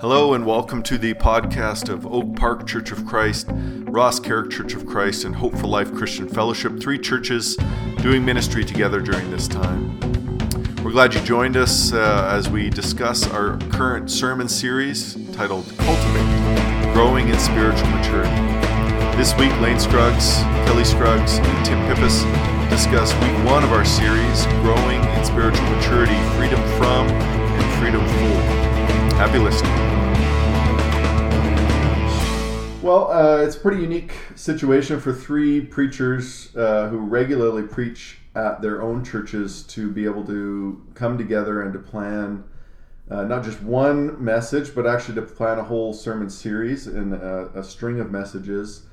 Hello and welcome to the podcast of Oak Park Church of Christ, Rosscarrock Church of Christ, and Hope for Life Christian Fellowship, three churches doing ministry together during this time. We're glad you joined us uh, as we discuss our current sermon series titled Cultivate Growing in Spiritual Maturity. This week, Lane Scruggs, Kelly Scruggs, and Tim Pippas discuss week one of our series, Growing in Spiritual Maturity Freedom from and Freedom for. Happy listening. Well, uh, it's a pretty unique situation for three preachers uh, who regularly preach at their own churches to be able to come together and to plan uh, not just one message, but actually to plan a whole sermon series and a, a, string of messages.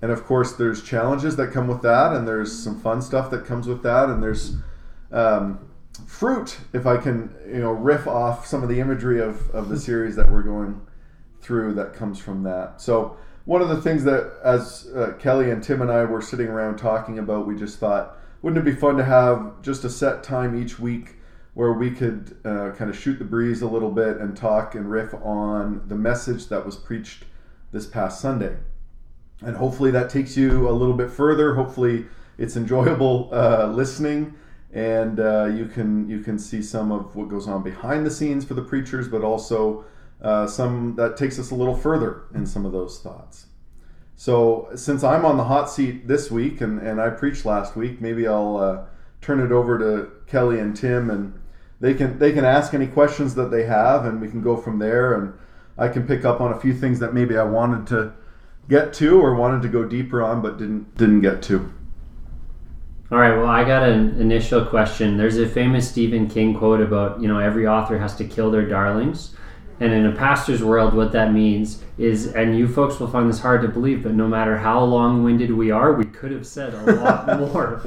And of course, there's challenges that come with that, and there's some fun stuff that comes with that, and there's um, fruit, if I can, you know, riff off some of the imagery of, of the series that we're going through that comes from that. So one of the things that, as uh, Kelly and Tim and I were sitting around talking about, we just thought, wouldn't it be fun to have just a set time each week where we could uh, kind of shoot the breeze a little bit and talk and riff on the message that was preached this past Sunday. And hopefully that takes you a little bit further. Hopefully it's enjoyable uh, listening and uh, you can you can see some of what goes on behind the scenes for the preachers, but also uh, some that takes us a little further in some of those thoughts. So since I'm on the hot seat this week and, and I preached last week, maybe I'll uh, turn it over to Kelly and Tim and they can they can ask any questions that they have and we can go from there and I can pick up on a few things that maybe I wanted to get to or wanted to go deeper on but didn't didn't get to. All right, well, I got an initial question. There's a famous Stephen King quote about, you know, every author has to kill their darlings. And in a pastor's world, what that means is, and you folks will find this hard to believe, but no matter how long winded we are, we could have said a lot more.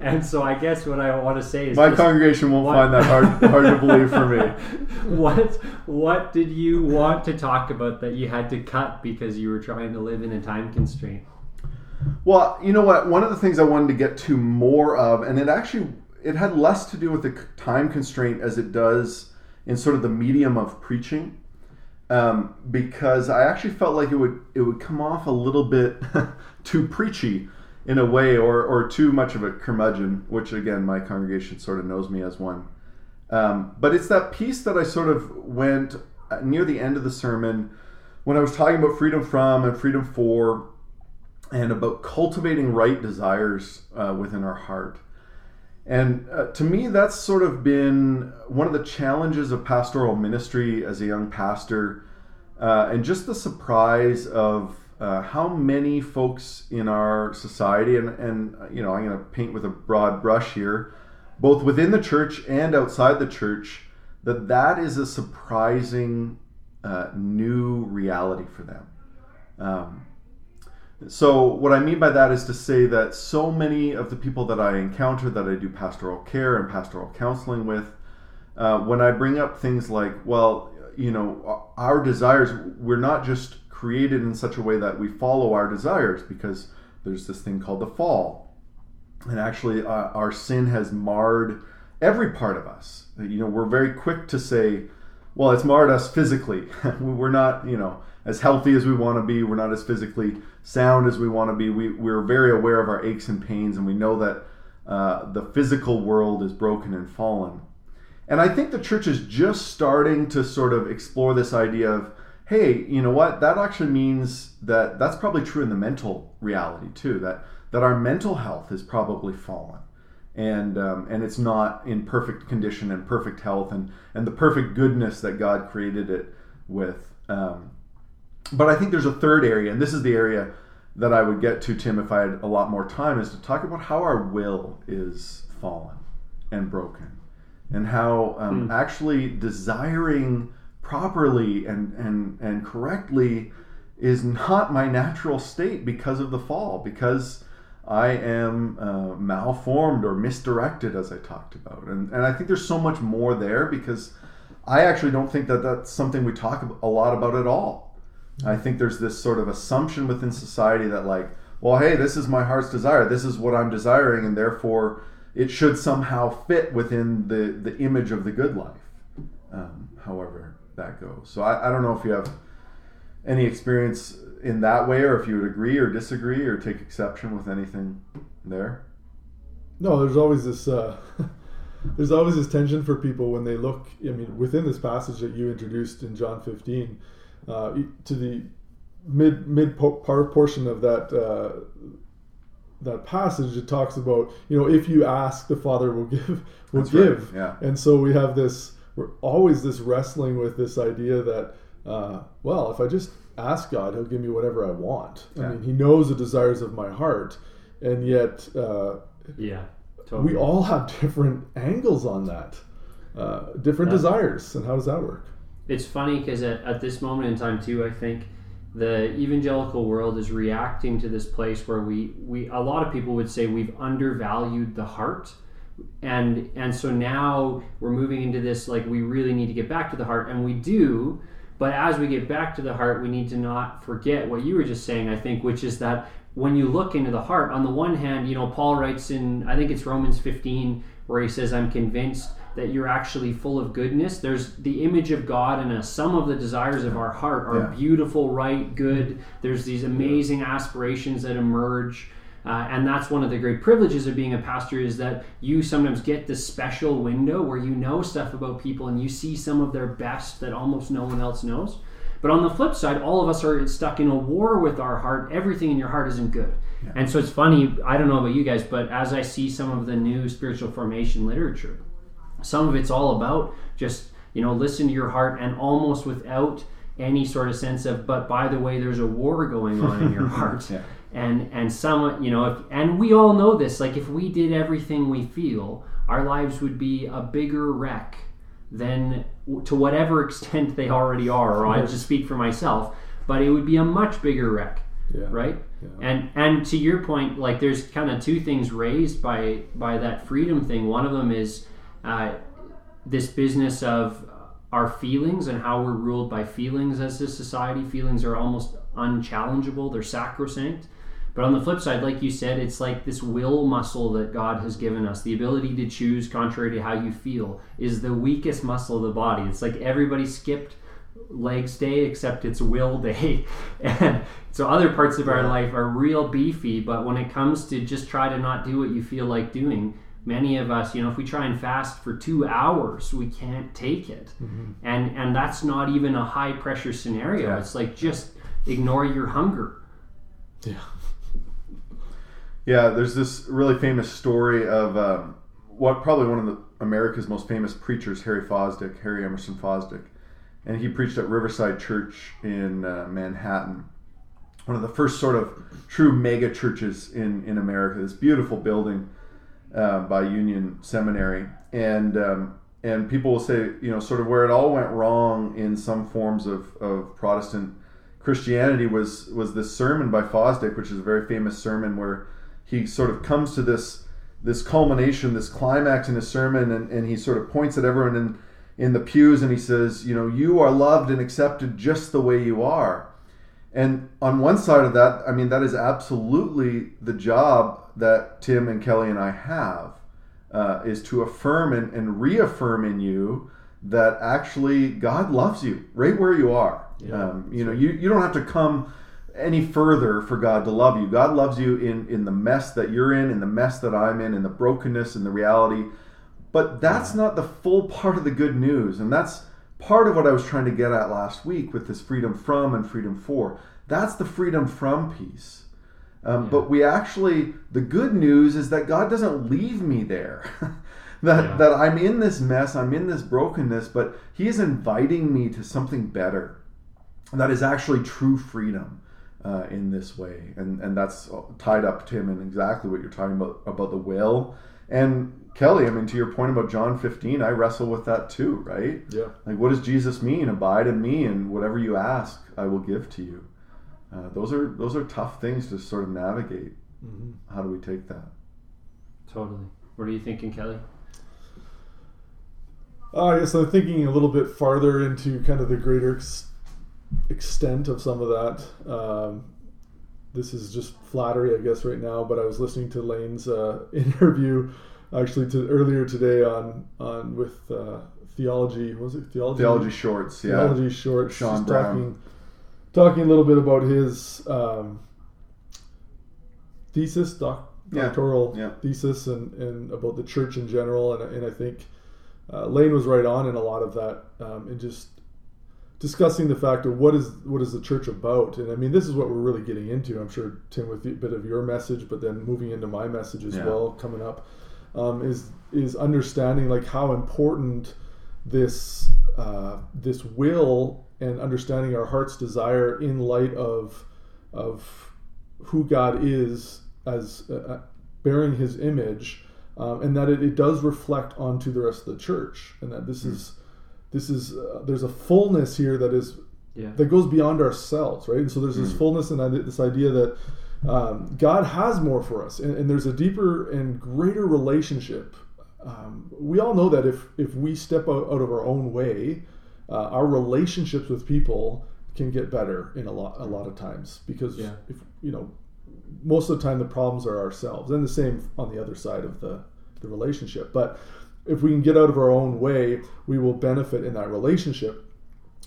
And so I guess what I want to say is my congregation won't what, find that hard hard to believe for me. What what did you want to talk about that you had to cut because you were trying to live in a time constraint? Well, you know what? One of the things I wanted to get to more of, and it actually it had less to do with the time constraint as it does in sort of the medium of preaching, um, because I actually felt like it would it would come off a little bit too preachy in a way, or or too much of a curmudgeon, which again my congregation sort of knows me as one. Um, but it's that piece that I sort of went uh, near the end of the sermon when I was talking about freedom from and freedom for and about cultivating right desires uh, within our heart. And uh, to me, that's sort of been one of the challenges of pastoral ministry as a young pastor, uh, and just the surprise of uh, how many folks in our society, and, and you know, I'm going to paint with a broad brush here, both within the church and outside the church, that that is a surprising uh, new reality for them. Um, so, what I mean by that is to say that so many of the people that I encounter that I do pastoral care and pastoral counseling with, uh, when I bring up things like, well, you know, our desires, we're not just created in such a way that we follow our desires because there's this thing called the fall. And actually, uh, our sin has marred every part of us. You know, we're very quick to say, well, it's marred us physically. we're not, you know, as healthy as we want to be. We're not as physically sound as we want to be. We, we're very aware of our aches and pains, and we know that uh, the physical world is broken and fallen. And I think the church is just starting to sort of explore this idea of, hey, you know what? That actually means that that's probably true in the mental reality too. That that our mental health is probably fallen, and um, and it's not in perfect condition and perfect health and and the perfect goodness that God created it with. Um, but I think there's a third area, and this is the area that I would get to, Tim, if I had a lot more time, is to talk about how our will is fallen and broken, and how um, mm. actually desiring properly and, and, and correctly is not my natural state because of the fall, because I am uh, malformed or misdirected, as I talked about. And, and I think there's so much more there because I actually don't think that that's something we talk a lot about at all I think there's this sort of assumption within society that like, well, hey, this is my heart's desire. This is what I'm desiring, and therefore it should somehow fit within the the image of the good life. Um, however, that goes. So I, I don't know if you have any experience in that way, or if you would agree or disagree or take exception with anything there. No, there's always this. Uh, there's always this tension for people when they look. I mean, within this passage that you introduced in John 15, uh, to the mid mid part portion of that uh, that passage, it talks about you know if you ask, the Father will give will That's right, give. yeah. And so we have this. We're always this wrestling with this idea that uh, well, if I just ask God, He'll give me whatever I want. I mean, He knows the desires of my heart, and yet. Uh, Yeah. Totally. we all have different angles on that, uh, different Yeah. desires, and how does that work? It's funny because at, at this moment in time too, I think the evangelical world is reacting to this place where we, we a lot of people would say we've undervalued the heart. And and so now we're moving into this like we really need to get back to the heart and we do, but as we get back to the heart, we need to not forget what you were just saying, I think, which is that when you look into the heart, on the one hand, you know, Paul writes in, I think it's Romans 15, where he says, I'm convinced that you're actually full of goodness. There's the image of God, and a, some of the desires of our heart are Yeah. beautiful, right, good. There's these amazing aspirations that emerge. Uh, and that's one of the great privileges of being a pastor is that you sometimes get this special window where you know stuff about people and you see some of their best that almost no one else knows. But on the flip side, all of us are stuck in a war with our heart. Everything in your heart isn't good. And so it's funny, I don't know about you guys, but as I see some of the new spiritual formation literature, some of it's all about just, you know, listen to your heart and almost without any sort of sense of, but by the way, there's a war going on in your heart. Yeah. And and some, you know, if, and we all know this. Like if we did everything we feel, our lives would be a bigger wreck than to whatever extent they already are. Or I just speak for myself, but it would be a much bigger wreck Yeah. right Yeah. and and to your point like there's kind of two things raised by by that freedom thing one of them is uh, this business of our feelings and how we're ruled by feelings as a society feelings are almost unchallengeable they're sacrosanct but on the flip side like you said it's like this will muscle that god has given us the ability to choose contrary to how you feel is the weakest muscle of the body. It's like everybody skipped legs day except it's will day. And so other parts of our life are real beefy but when it comes to just try to not do what you feel like doing many of us you know if we try and fast for two hours we can't take it. Mm-hmm. And and that's not even a high pressure scenario. Yeah. it's like just ignore your hunger. Yeah. Yeah, there's this really famous story of um, what probably one of the America's most famous preachers, Harry Fosdick, Harry Emerson Fosdick, and he preached at Riverside Church in uh, Manhattan, one of the first sort of true mega churches in in America. This beautiful building uh, by Union Seminary, and um, and people will say, you know, sort of where it all went wrong in some forms of, of Protestant Christianity was was this sermon by Fosdick, which is a very famous sermon where he sort of comes to this this culmination, this climax in his sermon, and, and he sort of points at everyone in in the pews and he says, you know, you are loved and accepted just the way you are. And on one side of that, I mean, that is absolutely the job that Tim and Kelly and I have, uh, is to affirm and, and reaffirm in you that actually God loves you right where you are. Yeah. Um, you know, you, you don't have to come any further for God to love you. God loves you in, in the mess that you're in, in the mess that I'm in, in the brokenness and the reality. But that's not the full part of the good news. And that's part of what I was trying to get at last week with this freedom from and freedom for. That's the freedom from piece. Um, But we actually, the good news is that God doesn't leave me there. that, Yeah. that I'm in this mess, I'm in this brokenness, but He is inviting me to something better. That is actually true freedom uh, in this way. And, and that's tied up, Tim, in exactly what you're talking about about the will. And Kelly, I mean, to your point about John 15, I wrestle with that too, right? Yeah. Like, what does Jesus mean? Abide in me, and whatever you ask, I will give to you. Uh, those are those are tough things to sort of navigate. Mhm. How do we take that? totally what are you thinking kelly Uh, I guess I'm thinking a little bit farther into kind of the greater ex- extent of some of that. Um, this is just flattery, I guess, right now. But I was listening to Lane's uh, interview actually to earlier today on on with uh, theology. Was it theology? Theology shorts, yeah. Theology shorts. Sean Brown. talking talking a little bit about his um, thesis, doc, Yeah, doctoral yeah. thesis, and, and about the church in general. And, and I think uh, Lane was right on in a lot of that, um, and just discussing the fact of what is what is the church about. And I mean, this is what we're really getting into. I'm sure Tim, with a bit of your message, but then moving into my message as Yeah. well coming up, um, is is understanding like how important this uh, this will and understanding our heart's desire in light of of who God is as uh, uh, bearing His image, um, and that it, it does reflect onto the rest of the church, and that this is this is uh, there's a fullness here that is Yeah. that goes beyond ourselves, right? And so there's this fullness and this idea that um, God has more for us, and, and there's a deeper and greater relationship. Um, we all know that if if we step out, out of our own way, uh, our relationships with people can get better in a lot a lot of times because Yeah. if you know most of the time the problems are ourselves and the same on the other side of the the relationship but if we can get out of our own way we will benefit in that relationship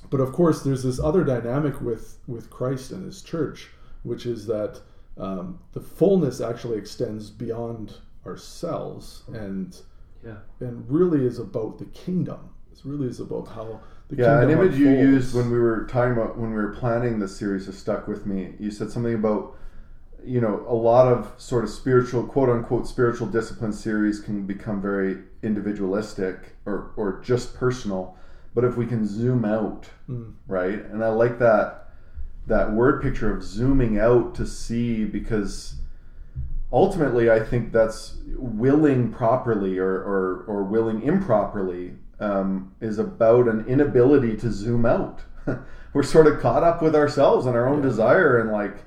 but of course there's this other dynamic with with christ and his church which is that um, the fullness actually extends beyond ourselves and Yeah. and really is about the kingdom it really is about how the Yeah, an kingdom image you used when we were talking about when we were planning this series has stuck with me. You said something about you know a lot of sort of spiritual quote unquote spiritual discipline series can become very individualistic or or just personal. But if we can zoom out, Mm. right? And I like that that word picture of zooming out to see because ultimately I think that's willing properly or, or, or willing improperly um, is about an inability to zoom out. We're sort of caught up with ourselves and our own Yeah. desire and like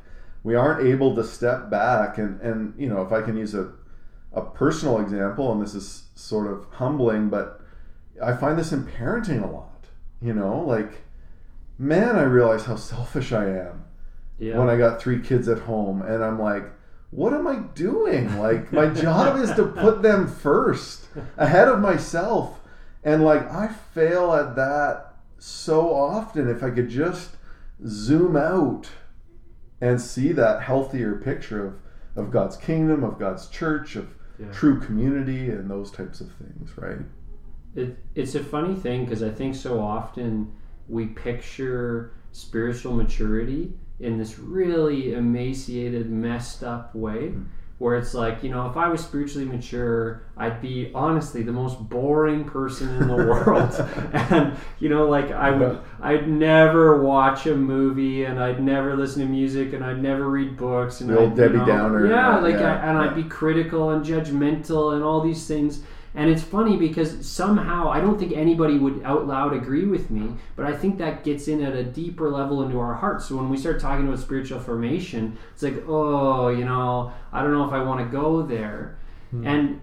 we aren't able to step back and, and you know if I can use a, a personal example and this is sort of humbling but I find this in parenting a lot you know like man I realize how selfish I am Yeah. when I got three kids at home, and I'm like, what am I doing? Like, my job is to put them first ahead of myself. And like, I fail at that so often. If I could just zoom out and see that healthier picture of, of God's kingdom, of God's church, of Yeah. true community, and those types of things, right? It, it's a funny thing because I think so often we picture spiritual maturity in this really emaciated, messed up way. Hmm. Where it's like, you know, if I was spiritually mature, I'd be honestly the most boring person in the world. and, you know, like I would, I'd never watch a movie and I'd never listen to music and I'd never read books. And The old I'd, you Debbie know, Downer, Yeah, yeah, like, yeah, I, and I'd be critical and judgmental and all these things. And it's funny because somehow I don't think anybody would out loud agree with me, but I think that gets in at a deeper level into our hearts. So when we start talking about spiritual formation, it's like, oh, you know, I don't know if I want to go there. Hmm. And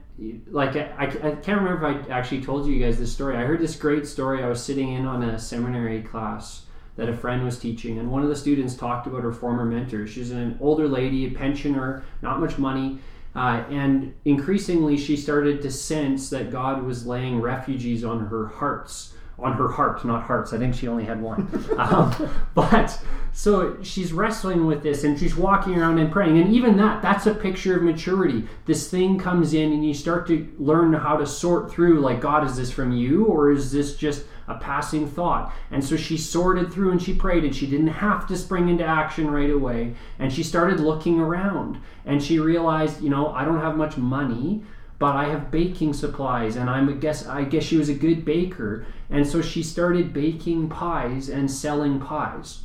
like, I, I I can't remember if I actually told you guys this story. I heard this great story. I was sitting in on a seminary class that a friend was teaching, and one of the students talked about her former mentor. She's an older lady, a pensioner, not much money. Uh, and increasingly, she started to sense that God was laying refugees on her hearts, on her heart, not hearts. I think she only had one. um, but so she's wrestling with this, and she's walking around and praying. And even that—that's a picture of maturity. This thing comes in, and you start to learn how to sort through. Like, God, is this from you, or is this just a passing thought. And so she sorted through and she prayed and she didn't have to spring into action right away. And she started looking around and she realized, you know, I don't have much money, but I have baking supplies and I'm a guess I guess she was a good baker. And so she started baking pies and selling pies.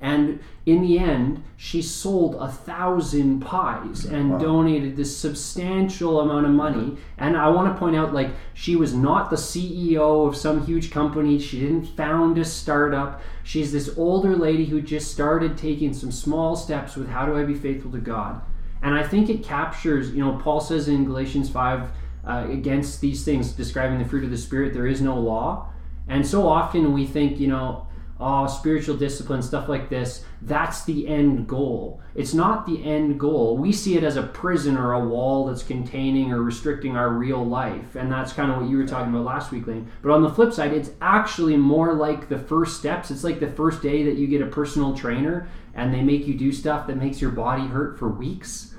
And in the end, she sold a thousand pies and Wow. donated this substantial amount of money. And I want to point out, like, she was not the CEO of some huge company. She didn't found a startup. She's this older lady who just started taking some small steps with how do I be faithful to God. And I think it captures, you know, Paul says in Galatians 5, uh, against these things, describing the fruit of the Spirit, there is no law. And so often we think, you know, oh, spiritual discipline, stuff like this, that's the end goal. It's not the end goal. We see it as a prison or a wall that's containing or restricting our real life. And that's kind of what you were talking about last week, Lane. But on the flip side, it's actually more like the first steps. It's like the first day that you get a personal trainer and they make you do stuff that makes your body hurt for weeks.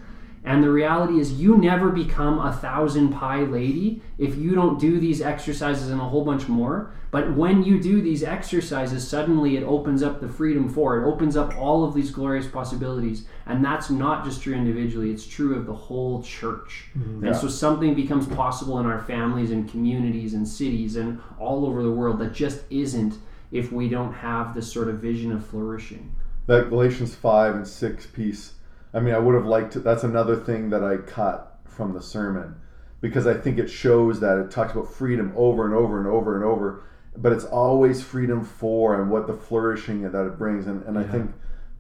And the reality is, you never become a thousand pie lady if you don't do these exercises and a whole bunch more. But when you do these exercises, suddenly it opens up the freedom for it, opens up all of these glorious possibilities. And that's not just true individually, it's true of the whole church. Mm-hmm. And yeah. so something becomes possible in our families and communities and cities and all over the world that just isn't if we don't have this sort of vision of flourishing. That Galatians 5 and 6 piece I mean, I would have liked to, that's another thing that I cut from the sermon because I think it shows that it talks about freedom over and over and over and over, but it's always freedom for and what the flourishing that it brings. And, and yeah. I think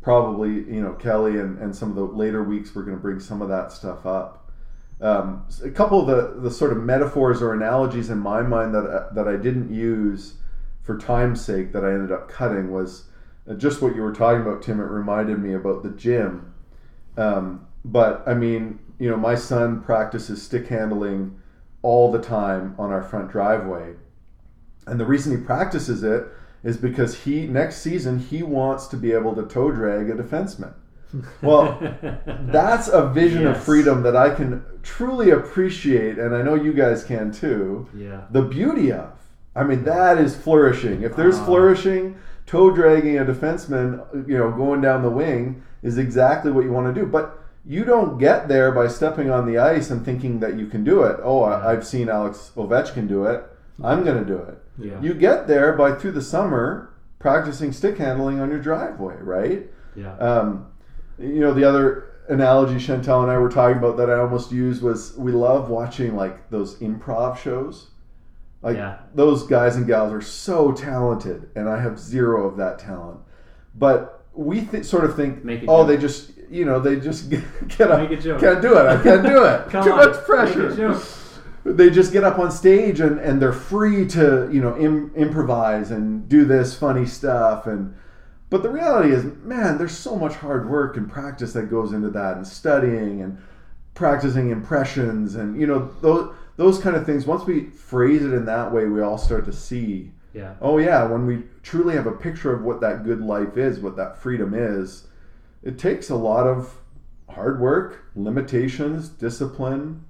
probably, you know, Kelly and, and some of the later weeks, we're going to bring some of that stuff up. Um, a couple of the, the sort of metaphors or analogies in my mind that, that I didn't use for time's sake that I ended up cutting was just what you were talking about, Tim. It reminded me about the gym um, but I mean, you know, my son practices stick handling all the time on our front driveway. And the reason he practices it is because he next season he wants to be able to toe drag a defenseman. Well, that's a vision yes. of freedom that I can truly appreciate, and I know you guys can too. Yeah. The beauty of. I mean, that is flourishing. If there's uh, flourishing, toe dragging a defenseman, you know, going down the wing, is exactly what you want to do. But you don't get there by stepping on the ice and thinking that you can do it. Oh, I, have seen Alex Ovechkin do it. I'm going to do it. Yeah. You get there by through the summer practicing stick handling on your driveway, right? Yeah. Um, you know, the other analogy Chantel and I were talking about that I almost used was we love watching like those improv shows. Like yeah. those guys and gals are so talented, and I have zero of that talent. But we th- sort of think, oh, joke. they just, you know, they just get, up. Make a joke. Can't do it. I can't do it. Too on. much pressure. They just get up on stage and, and they're free to, you know, Im- improvise and do this funny stuff. And but the reality is, man, there's so much hard work and practice that goes into that, and studying and practicing impressions, and you know those those kind of things. Once we phrase it in that way, we all start to see yeah. Oh yeah, when we truly have a picture of what that good life is, what that freedom is, it takes a lot of hard work, limitations, discipline.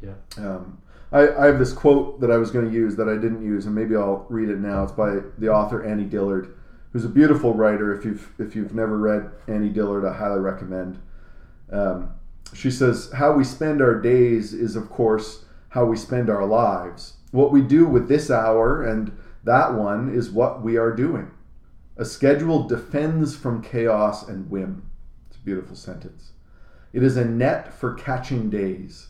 Yeah. Um, I, I have this quote that I was going to use that I didn't use, and maybe I'll read it now. It's by the author Annie Dillard, who's a beautiful writer. If you've if you've never read Annie Dillard, I highly recommend. Um, she says, "How we spend our days is, of course, how we spend our lives. What we do with this hour and that one is what we are doing. A schedule defends from chaos and whim. It's a beautiful sentence. It is a net for catching days.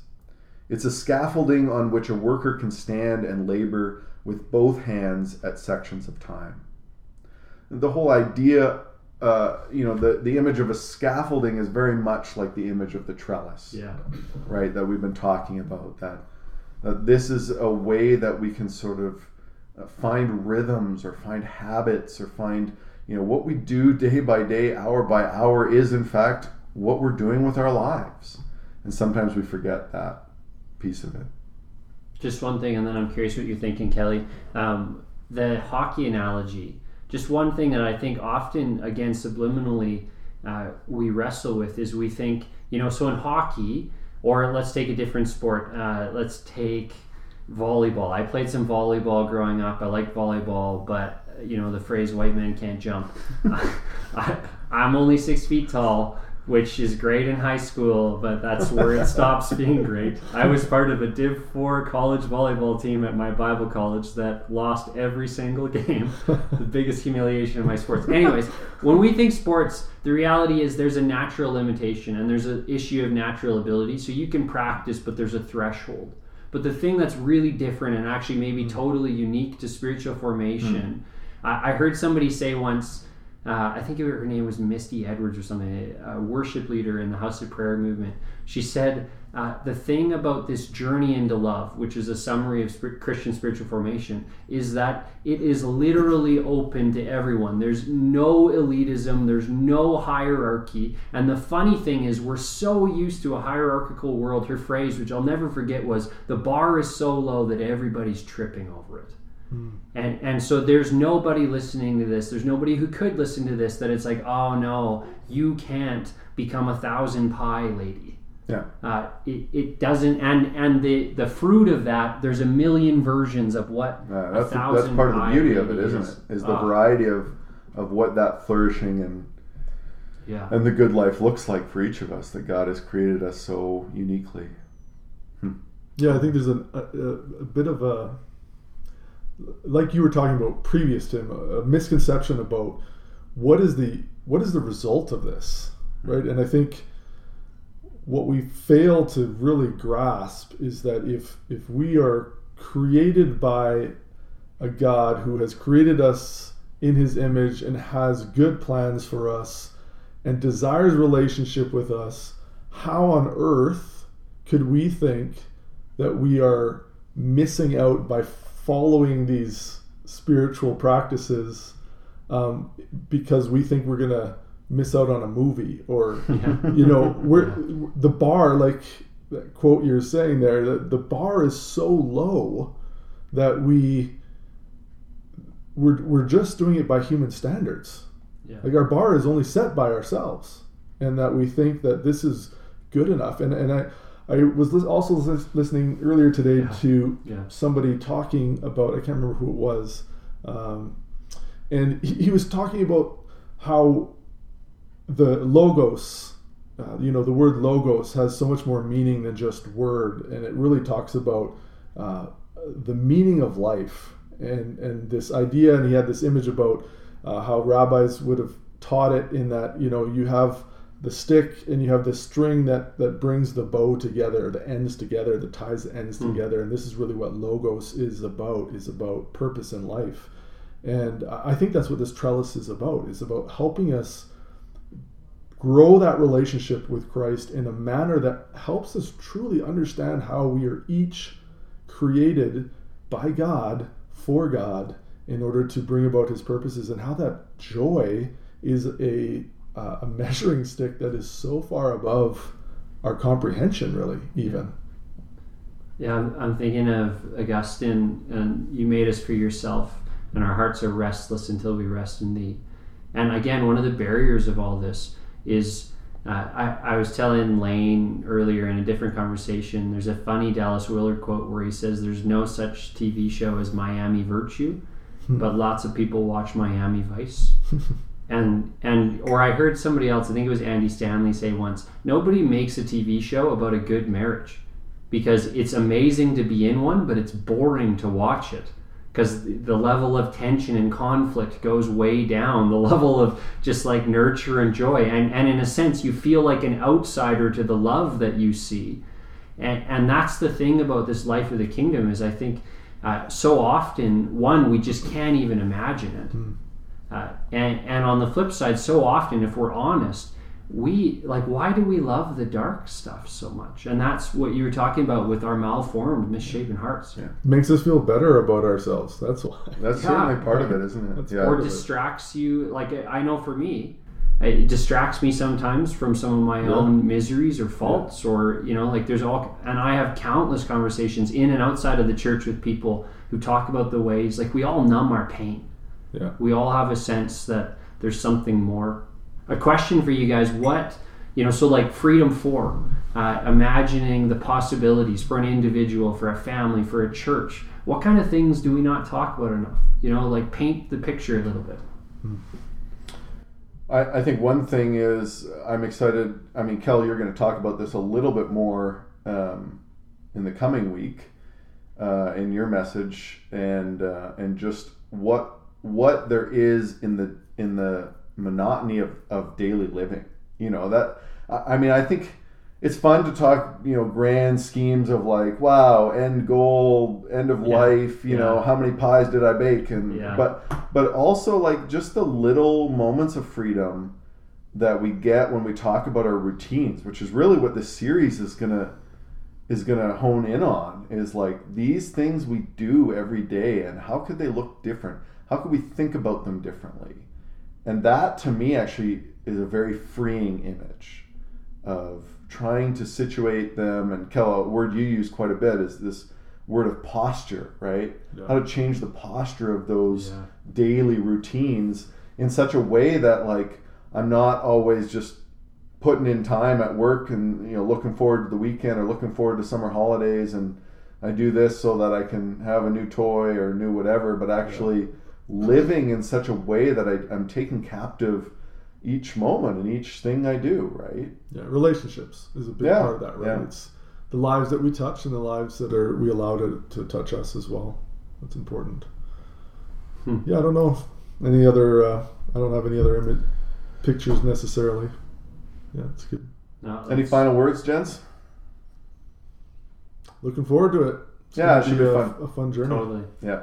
It's a scaffolding on which a worker can stand and labor with both hands at sections of time. The whole idea, uh, you know, the, the image of a scaffolding is very much like the image of the trellis. Yeah. Right, that we've been talking about. That, that this is a way that we can sort of uh, find rhythms or find habits or find you know what we do day by day hour by hour is in fact what we're doing with our lives. And sometimes we forget that piece of it. Just one thing and then i'm curious what you're thinking kelly. Um, the hockey analogy. Just one thing that i think often again subliminally uh, we wrestle with is we think you know so in hockey or let's take a different sport uh, let's take volleyball. I played some volleyball growing up. I liked volleyball, but you know the phrase "white man can't jump." I, am only six feet tall, which is great in high school, but that's where it stops being great. I was part of a Div 4 college volleyball team at my Bible college that lost every single game. the biggest humiliation of my sports. Anyways, when we think sports, the reality is there's a natural limitation and there's an issue of natural ability. So you can practice, but there's a threshold. But the thing that's really different and actually maybe mm. totally unique to spiritual formation, mm. I, I, heard somebody say once, uh, I think her name was Misty Edwards or something, a worship leader in the House of Prayer movement. She said uh, the thing about this journey into love, which is a summary of sp- Christian spiritual formation, is that it is literally open to everyone. There's no elitism, there's no hierarchy. And the funny thing is, we're so used to a hierarchical world. Her phrase, which I'll never forget, was the bar is so low that everybody's tripping over it. And and so there's nobody listening to this. There's nobody who could listen to this that it's like, oh no, you can't become a thousand pie lady. Yeah. Uh, it, it doesn't and and the the fruit of that there's a million versions of what Uh, a that's, thousand that's part of the beauty of it, lady isn't is. it? Is the Ah, variety of, of what that flourishing and, Yeah. and the good life looks like for each of us, that God has created us so uniquely. Yeah, I think there's a, a, a bit of a, like you were talking about previous, a, a misconception about what is the what is the result of this, right? And I think what we fail to really grasp is that if if we are created by a God who has created us in His image and has good plans for us and desires relationship with us, how on earth could we think that we are missing out by following these spiritual practices um, because we think we're gonna miss out on a movie or you know we're the bar like that quote you're saying there that the bar is so low that we we're, we're just doing it by human standards. Yeah. like our bar is only set by ourselves and that we think that this is good enough. And and i i was also lis- listening earlier today Yeah. to Yeah. somebody talking about i can't remember who it was um, and he, he was talking about how the logos uh, you know the word logos has so much more meaning than just word and it really talks about uh, the meaning of life and and this idea and he had this image about uh, how rabbis would have taught it in that you know you have the stick and you have this string that that brings the bow together the ends together that ties the ends hmm. together. And this is really what logos is about is about purpose in life. And I I think that's what this trellis is about. It's about helping us grow that relationship with Christ in a manner that helps us truly understand how we are each created by God for God in order to bring about His purposes, and how that joy is a uh, a measuring stick that is so far above our comprehension, really, even. Yeah, I'm, I'm thinking of Augustine, and you made us for yourself, and our hearts are restless until we rest in thee. And again, one of the barriers of all this is uh, I, I was telling Lane earlier in a different conversation, there's a funny Dallas Willard quote where he says, There's no such TV show as Miami Virtue, but lots of people watch Miami Vice. and and or I heard somebody else, I think it was Andy Stanley, say once, nobody makes a TV show about a good marriage because it's amazing to be in one, but it's boring to watch it because the level of tension and conflict goes way down. The level of just like nurture and joy, and and in a sense, you feel like an outsider to the love that you see, and and that's the thing about this life of the kingdom is I think uh, so often one we just can't even imagine it. Uh, and and on the flip side, so often, if we're honest, we like why do we love the dark stuff so much? And that's what you were talking about with our malformed, misshapen hearts. Yeah. Makes us feel better about ourselves. That's why. That's Yeah. certainly part of it, isn't it? Yeah. Or of it. distracts you. Like I know for me, it distracts me sometimes from some of my Yeah. own miseries or faults, or you know, like there's all. And I have countless conversations in and outside of the church with people who talk about the ways like we all numb our pain. Yeah. we all have a sense that there's something more. A question for you guys: What you know? So like freedom for uh, imagining the possibilities for an individual, for a family, for a church. What kind of things do we not talk about enough? You know, like paint the picture a little bit. I, I think one thing is I'm excited. I mean, Kel, you're going to talk about this a little bit more um, in the coming week uh, in your message, and uh, and just what what there is in the in the monotony of, of daily living. You know that I mean I think it's fun to talk, you know, grand schemes of like, wow, end goal, end of Yeah. life, you know, how many pies did I bake, and Yeah. but but also like just the little moments of freedom that we get when we talk about our routines, which is really what this series is gonna is gonna hone in on is like these things we do every day and how could they look different? How could we think about them differently? And that to me actually is a very freeing image of trying to situate them and Kel, a word you use quite a bit is this word of posture, right? Yeah. How to change the posture of those Yeah. daily routines in such a way that like I'm not always just putting in time at work and you know looking forward to the weekend or looking forward to summer holidays and I do this so that I can have a new toy or new whatever, but actually living in such a way that I, I'm taking captive each moment and each thing I do, right? Yeah, relationships is a big Yeah, part of that, right? yeah. It's the lives that we touch and the lives that are we allow to, to touch us as well. That's important. Hmm. Yeah, I don't know if any other. Uh, I don't have any other image pictures necessarily. Yeah, it's good. No, Any final words, gents? Looking forward to it. It's Yeah, it should be a, fun. a fun journey. Totally. Yeah.